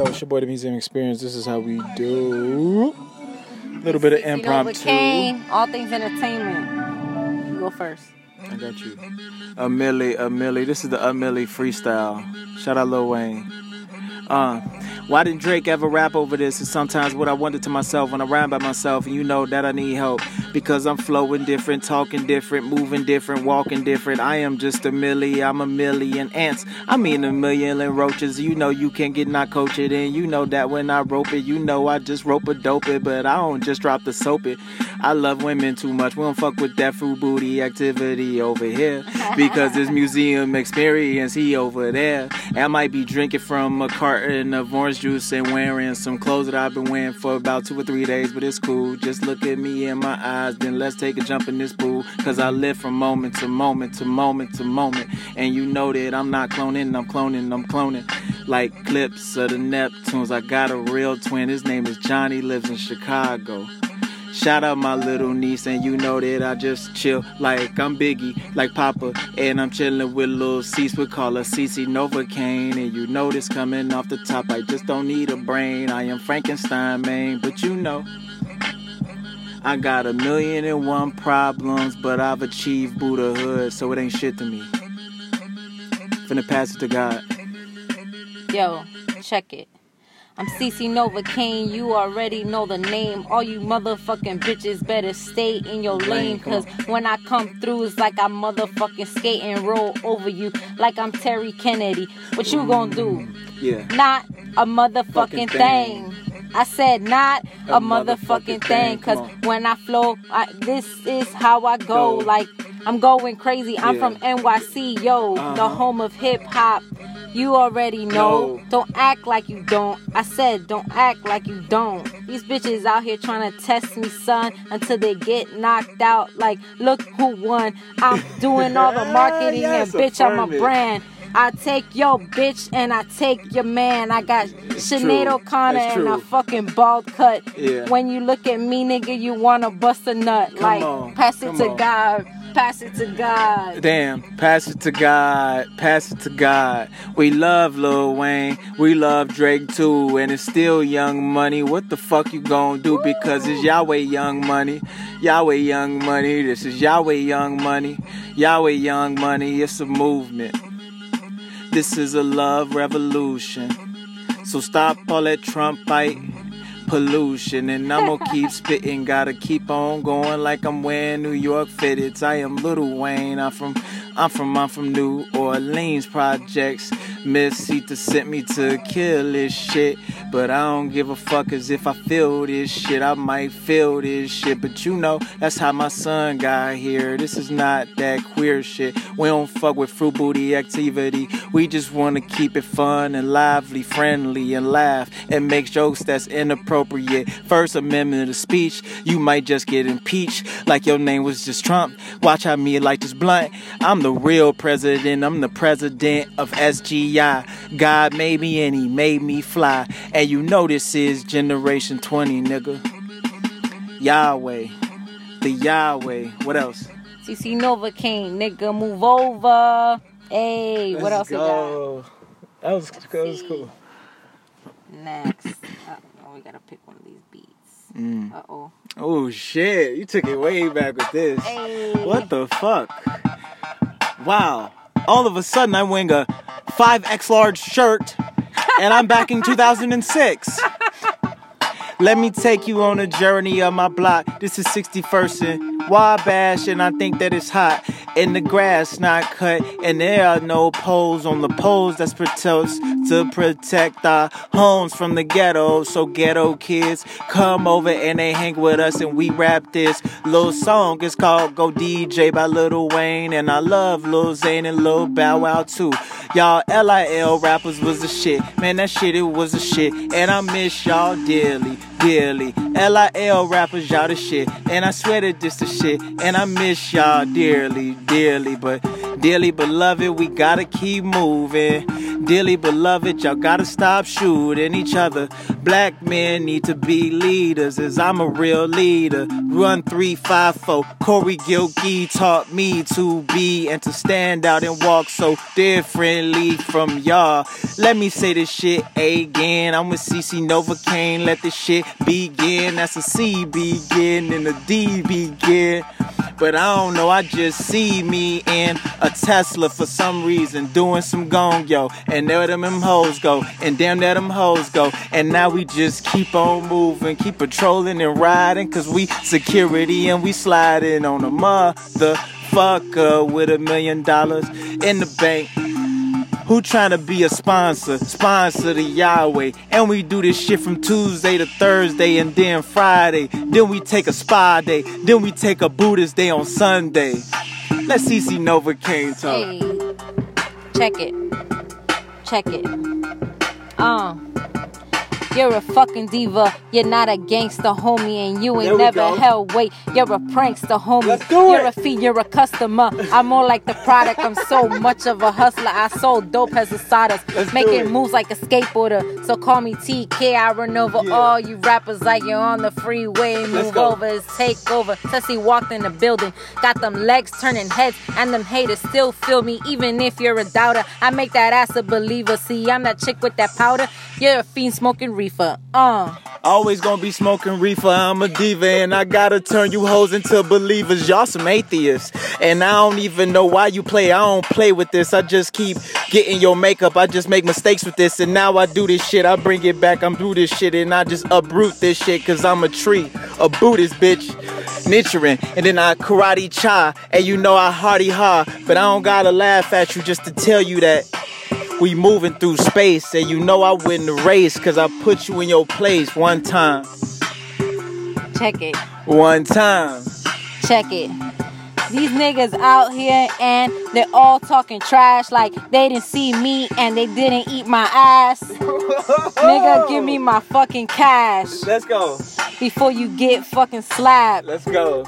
Yo, it's your boy, the Museum Experience. This is how we do. A little bit of impromptu. Kane, all things entertainment. You go first. I got you. A Millie, a Millie. This is the A Millie freestyle. Shout out Lil Wayne. Uh, why didn't Drake ever rap over this? Is sometimes what I wonder to myself when I rhyme by myself, and you know that I need help because I'm flowing different, talking different, moving different, walking different. I am just a millie, I'm a million ants. I mean a million roaches. You know you can't get not coach it, and you know that when I rope it, you know I just rope a dope it, but I don't just drop the soap it. I love women too much. We don't fuck with that fruit booty activity over here because this museum experience he over there. I might be drinking from a carton of orange juice and wearing some clothes that I've been wearing for about two or three days, but it's cool. Just look at me in my eyes, then let's take a jump in this pool. Cause I live from moment to moment to moment to moment. And you know that I'm not cloning, I'm cloning, I'm cloning. Like clips of the Neptunes. I got a real twin. His name is Johnny, lives in Chicago. Shout out my little niece, and you know that I just chill like I'm Biggie, like Papa, and I'm chilling with little Cease. We call her CC Novocaine, and you know this coming off the top. I just don't need a brain. I am Frankenstein, man, but you know. I got a million and one problems, but I've achieved Buddhahood, so it ain't shit to me. Finna pass it to God. Yo, check it. I'm CC Novocaine, you already know the name. All you motherfucking bitches better stay in your lane. Cause when I come through, it's like I motherfucking skate and roll over you. Like I'm Terry Kennedy. What you gonna do? Yeah. Not a motherfucking thing. I said not a, A motherfucking motherfucking thing. Cause when I flow, I, this is how I go. Go. Like I'm going crazy. I'm Yeah. from NYC, yo, the Uh-huh. home of hip hop. You already know. No. Don't act like you don't. I said, don't act like you don't. These bitches out here trying to test me, son, until they get knocked out. Like, look who won. I'm doing all the marketing Yes, and bitch, I'm a brand. I take your bitch and I take your man. I got Sinead true. O'Connor It's and a fucking bald cut. Yeah. When you look at me, nigga, you wanna bust a nut. Come like, on, pass it come to on. God. Pass it to God. Damn, pass it to God, pass it to God. We love Lil Wayne, we love Drake too, and it's still Young Money. What the fuck you gonna do? Because it's Yahweh Young Money, Yahweh Young Money. This is Yahweh Young Money, Yahweh Young Money. It's a movement. This is a love revolution. So stop all that Trump fight pollution and I'm gonna keep spitting. Gotta keep on going like I'm wearing New York fitteds. I am Little Wayne. I'm from I'm from I'm from New Orleans projects. Miss Sita sent me to kill this shit. But I don't give a fuck as if I feel this shit. I might feel this shit. But you know, that's how my son got here. This is not that queer shit. We don't fuck with fruit booty activity. We just wanna keep it fun and lively, friendly, and laugh and make jokes that's inappropriate. First Amendment of speech, you might just get impeached like your name was just Trump. Watch how me like this blunt. I'm the real president. I'm the president of SGI. God made me and he made me fly. And you know this is Generation 20, nigga. Yahweh. The Yahweh. What else? CC Novocaine, nigga, move over. Hey, what else Let's we got? That was, that was cool. Next. Uh, oh, we gotta pick one of these beats. Mm. Uh oh. Oh shit, you took it way back with this. Hey. What the fuck? Wow. All of a sudden I'm wearing a 5X large shirt and I'm back in 2006. Let me take you on a journey of my block. This is 61st and Wabash, and I think that it's hot. And the grass not cut, and there are no poles on the poles that's supposed to protect our homes from the ghetto. So ghetto kids come over and they hang with us, and we rap this little song. It's called "Go DJ" by Lil Wayne, and I love Lil Zane and Lil Bow Wow too. Y'all LIL rappers was the shit, man. That shit it was the shit, and I miss y'all dearly, dearly. LIL rappers, y'all the shit, and I swear that this the shit, and I miss y'all dearly, dearly. But Dearly beloved, we gotta keep moving. Dearly beloved, y'all gotta stop shooting each other. Black men need to be leaders, as I'm a real leader. Run 354. Corey Gilkey taught me to be and to stand out and walk so differently from y'all. Let me say this shit again. I'm with CC Novocaine. Let this shit begin. That's a C begin and a D begin. But I don't know, I just see me in a Tesla for some reason, doing some gongyo. And there them hoes go, and damn there them hoes go. And now we just keep on moving, keep patrolling and riding, cause we security and we sliding on a motherfucker with a million dollars in the bank. Who trying to be a sponsor? Sponsor the Yahweh. And we do this shit from Tuesday to Thursday and then Friday. Then we take a spa day. Then we take a Buddhist day on Sunday. Let's CC Novocaine talk. Hey, check it. Check it. Uh. You're a fucking diva. You're not a gangster, homie, and you ain't never go. held weight. You're a prankster, homie. You're it. a fee, you're a customer. I'm more like the product. I'm so much of a hustler. I sold dope as a sawdust, Let's making moves like a skateboarder. So call me TK. I run over Yeah. all you rappers like you're on the freeway. Let's Move go. over, it's take over. Tessie walked in the building, got them legs turning heads, and them haters still feel me, even if you're a doubter. I make that ass a believer. See, I'm that chick with that powder. You're a fiend smoking reefer. Uh. Always gonna be smoking reefer. I'm a diva, and I gotta turn you hoes into believers. Y'all some atheists, and I don't even know why you play. I don't play with this. I just keep getting your makeup. I just make mistakes with this, and now I do this shit. I bring it back. I'm through this shit, and I just uproot this shit, cause I'm a tree, a Buddhist bitch. Nichiren, and then I karate cha, and you know I hardy ha, but I don't gotta laugh at you just to tell you that we moving through space, and you know I win the race, cause I put you in your place one time. Check it. One time. Check it. These niggas out here and they're all talking trash like they didn't see me and they didn't eat my ass. Nigga, give me my fucking cash Let's go. before you get fucking slapped. Let's go.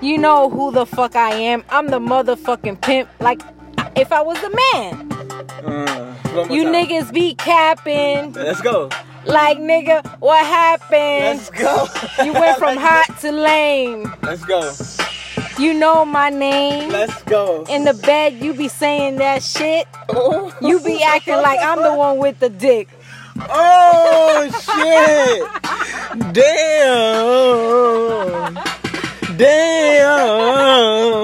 You know who the fuck I am. I'm the motherfucking pimp. Like, if I was the man. Uh, You niggas be capping. Let's go. Like, nigga, what happened? Let's go. You went from hot to lame. Let's go. You know my name. Let's go. In the bed, you be saying that shit. You be acting like I'm the one with the dick. Oh shit! Damn! Damn!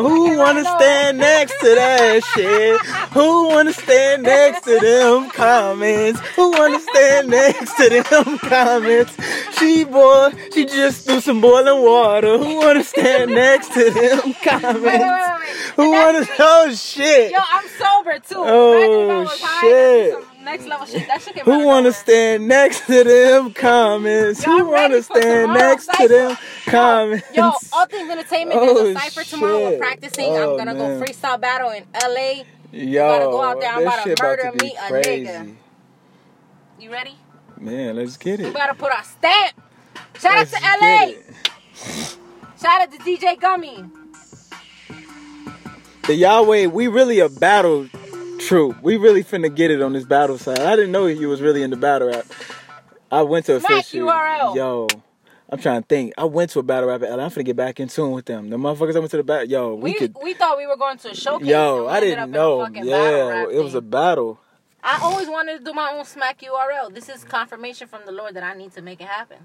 Who wanna stand next to that shit? Who wanna stand next to them comments? Who wanna stand next to them comments? She boy, she just threw some boiling water. Who wanna stand next to them comments? Who wanna? Oh shit! Yo, I'm sober too. Oh, Imagine if I oh, was high, shit. That'd be some next level shit. That shit Who wanna stand next to them comments? Yo, Who wanna stand next to them comments? Yo, all things entertainment. Oh, There's a oh, cipher tomorrow. We're practicing. Oh, I'm gonna man. go freestyle battle in LA. Yo, gotta go out there. I'm about to shit about murder to me a crazy. nigga. You ready? Man, let's get it. We gotta put our stamp. Shout Let's out to LA. Shout out to DJ Gummy. The Yahweh, we really a battle troop. We really finna get it on this battle side. I didn't know you was really in the battle rap. I went to a Smack fish. URL. Yo, I'm trying to think. I went to a battle rap. and I'm finna get back in tune with them. The motherfuckers I went to the battle. Yo, we, We could. we thought we were going to a showcase. Yo, I didn't up in a know. Yeah, it was a battle. I always wanted to do my own smack URL. This is confirmation from the Lord that I need to make it happen.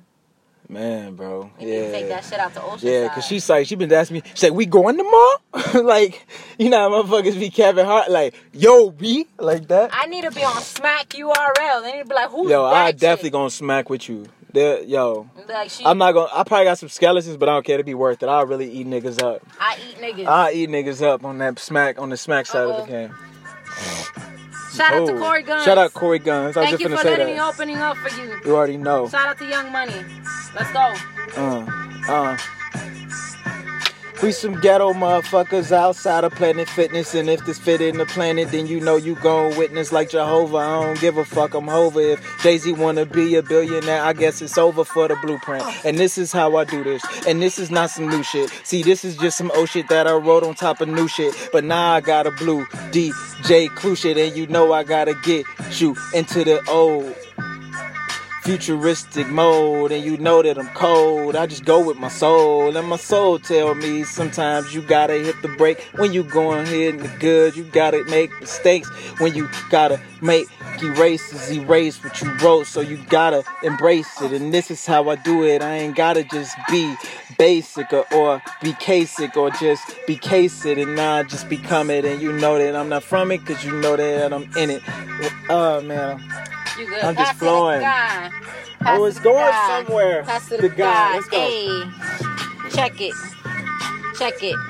Man, bro. Need to take Yeah. that shit out to Oceanside. Yeah, cause she's like she been asking me. She's like, "We going tomorrow?" like, you know, how motherfuckers be Kevin Hart, like, "Yo, B," like that. I need to be on smack URL. They need to be like, who's Yo, that I definitely gonna smack with you. There, yo, Like she, I'm not gonna. I probably got some skeletons, but I don't care. To be worth it. I'll really eat niggas up. I eat niggas. I'll eat niggas up on that smack on the smack side of Uh-oh. the game. Shout out to Corey Guns. Shout out to Corey Guns. I was Thank just you for letting me opening up for you. You already know. Shout out to Young Money. Let's go. Uh, uh. We some ghetto motherfuckers outside of Planet Fitness, and if this fit in the planet, then you know you gon' witness like Jehovah. I don't give a fuck, I'm over. If Z wanna be a billionaire, I guess it's over for the blueprint. And this is how I do this, and this is not some new shit. See, this is just some old shit that I wrote on top of new shit. But now I got a blue DJ Clue shit, and you know I gotta get you into the old futuristic mode and you know that I'm cold. I just go with my soul and my soul tell me sometimes you gotta hit the brake when you going hitting the good. You gotta make mistakes when you gotta make erases erase what you wrote. So you gotta embrace it and this is how I do it. I ain't gotta just be basic or, or be basic or just be case it and not just become it and you know that I'm not from it cause you know that I'm in it. Oh man. You good? I'm just Pass flowing. I Oh, Pass it's it to going God. somewhere. Pass it The to guy. God. Let's go. Hey, check it. Check it.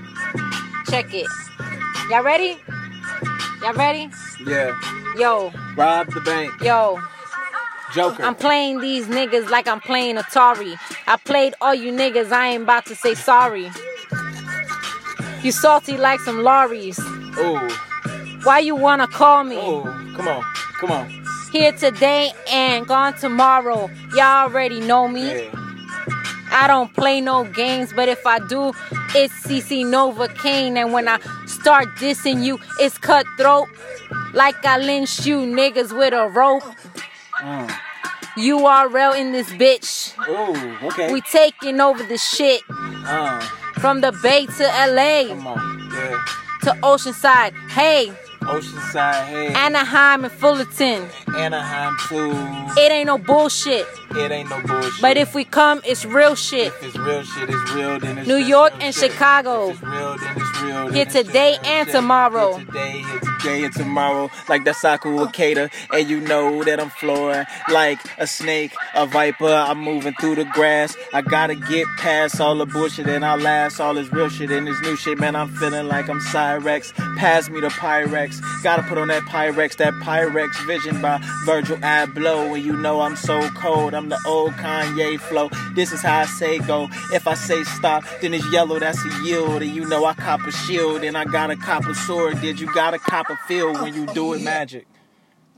Check it. Y'all ready? Y'all ready? Yeah. Yo, Rob the bank. yo. Joker. I'm playing these niggas like I'm playing Atari. I played all you niggas, I ain't about to say sorry. You salty like some lorries. Ooh. Why you wanna call me? Ooh. Come on. Come on. Here today and gone tomorrow. Y'all already know me. Yeah. I don't play no games, but if I do, it's CC Novocaine. And when I start dissing you, it's cutthroat. Like I lynched you niggas with a rope. Mm. URL in this bitch. Ooh. Okay. We taking over the shit uh, from the Bay to LA. Yeah. to Oceanside. Hey, Oceanside. Hey. Anaheim and Fullerton. Anaheim too. It ain't no bullshit. It ain't no bullshit. But if we come, it's real shit. if it's real shit, it's real. Then it's New York real and shit. Chicago. If it's real, then it's real. then Here it's today real and shit. tomorrow. Here today, here today, and tomorrow. Like Daisaku Ikeda, and you know that I'm flooring like a snake, a viper. I'm moving through the grass. I gotta get past all the bullshit and I'll last all this real shit and this new shit, man. I'm feeling like I'm Cyrex. Pass me the Pyrex. Gotta put on that Pyrex, that Pyrex vision by Virgil Abloh. And you know I'm so cold. I'm the old Kanye flow. This is how I say go. If I say stop, then it's yellow, that's a yield. And you know I cop a shield and I got a cop a sword. Did you got a cop a field when you do it magic?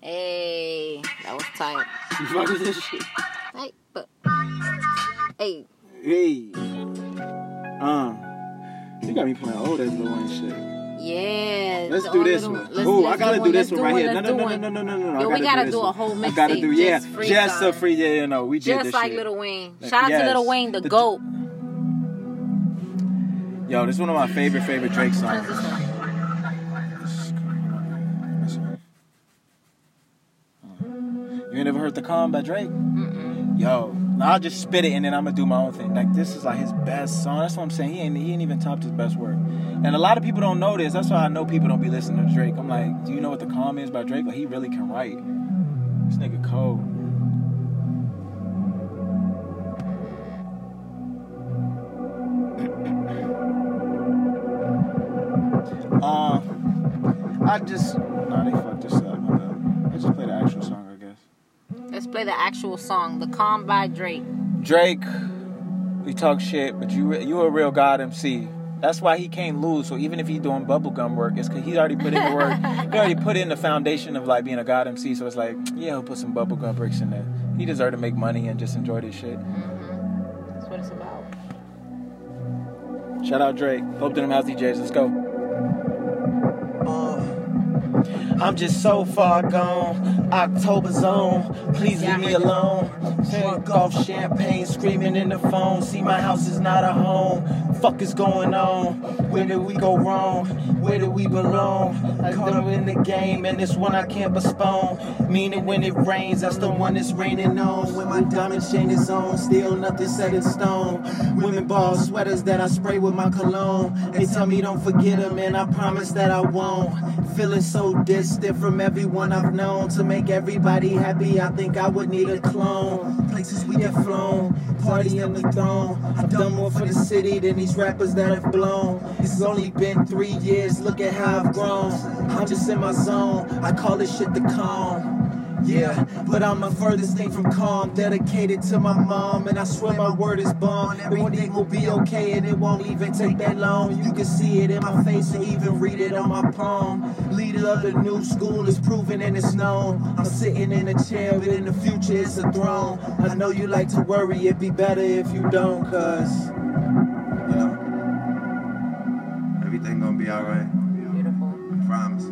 Hey, that was tight. You fuck with this shit? Hey, but hey, Hey. Uh. You got me playing old ass Lil Wayne shit. yeah. Let's do this little- one. Ooh, I gotta do this one right here. No, no, no, no, no, no, no, we gotta do a whole I gotta do yeah, just a free. Yeah, no, we did Just like. Little Wayne. Shout out to Little Wayne, the The- GOAT. Yo, this is one of my favorite favorite Drake songs. You never heard the Calm by Drake? Yo, now I'll just spit it and then I'm gonna do my own thing. Like this is like his best song. That's what I'm saying. He ain't he ain't even topped his best work. And a lot of people don't know this. That's why I know people don't be listening to Drake. I'm like, do you know what the Calm is by Drake? Like he really can write. This nigga cold. Uh, I just nah they fucked this up. My bad. I just play the actual song, I guess. Let's play the actual song, "The Calm" by Drake. Drake, you talk shit, but you you a real God MC. That's why he can't lose. So even if he's doing bubblegum work, it's because he already put in the work. he already put in the foundation of like being a God MC. So it's like, yeah, he'll put some bubblegum bricks in there. He deserve to make money and just enjoy this shit. Mm-hmm. That's what it's about. Shout out Drake. Hope to them house DJs. Let's go. Uh, I'm just so far gone. October's on. Please leave me alone. Drink off champagne, screaming in the phone. See, my house is not a home. Fuck is going on? Where did we go wrong? Where do we belong? Caught up in the game, and this one I can't postpone. Meaning when it rains, that's the one it's raining on. When my diamond chain is on, still nothing set in stone. Women ball sweaters that I spray with my cologne. They tell me don't forget them, and I promise that I won't. Feeling so distant from everyone I've known. To make everybody happy, I think I would need a clone. Places we get flown, party on the throne. I've done more for the city than these rappers that have blown. It's only been three years, look at how I've grown. I'm just in my zone, I call this shit the calm. Yeah, but I'm the furthest thing from calm. Dedicated to my mom, and I swear my word is bond. Everything will be okay, and it won't even take that long. You can see it in my face and even read it on my palm. Leader of the new school is proven and it's known. I'm sitting in a chair, but in the future it's a throne. I know you like to worry, it'd be better if you don't, cuz. Everything gonna be alright. Beautiful. I Promise.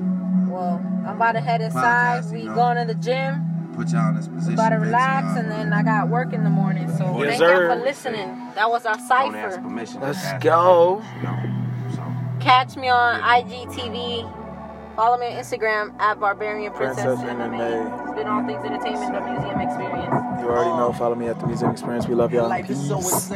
Well, I'm about to head inside. Podcast, We know. going to the gym. Put y'all in this position. About to relax, y'all. and then I got work in the morning. So Yes, thank sir. y'all for listening. That was our Don't ask cipher. permission. Let's ask go. permission, You so. Catch me on IGTV. Follow me on Instagram at Barbarian Princess, Princess MMA. MMA. It's been all things entertainment, the museum experience. You already know. Oh. Follow me at the Museum Experience. We love y'all. Life is so Peace. insane.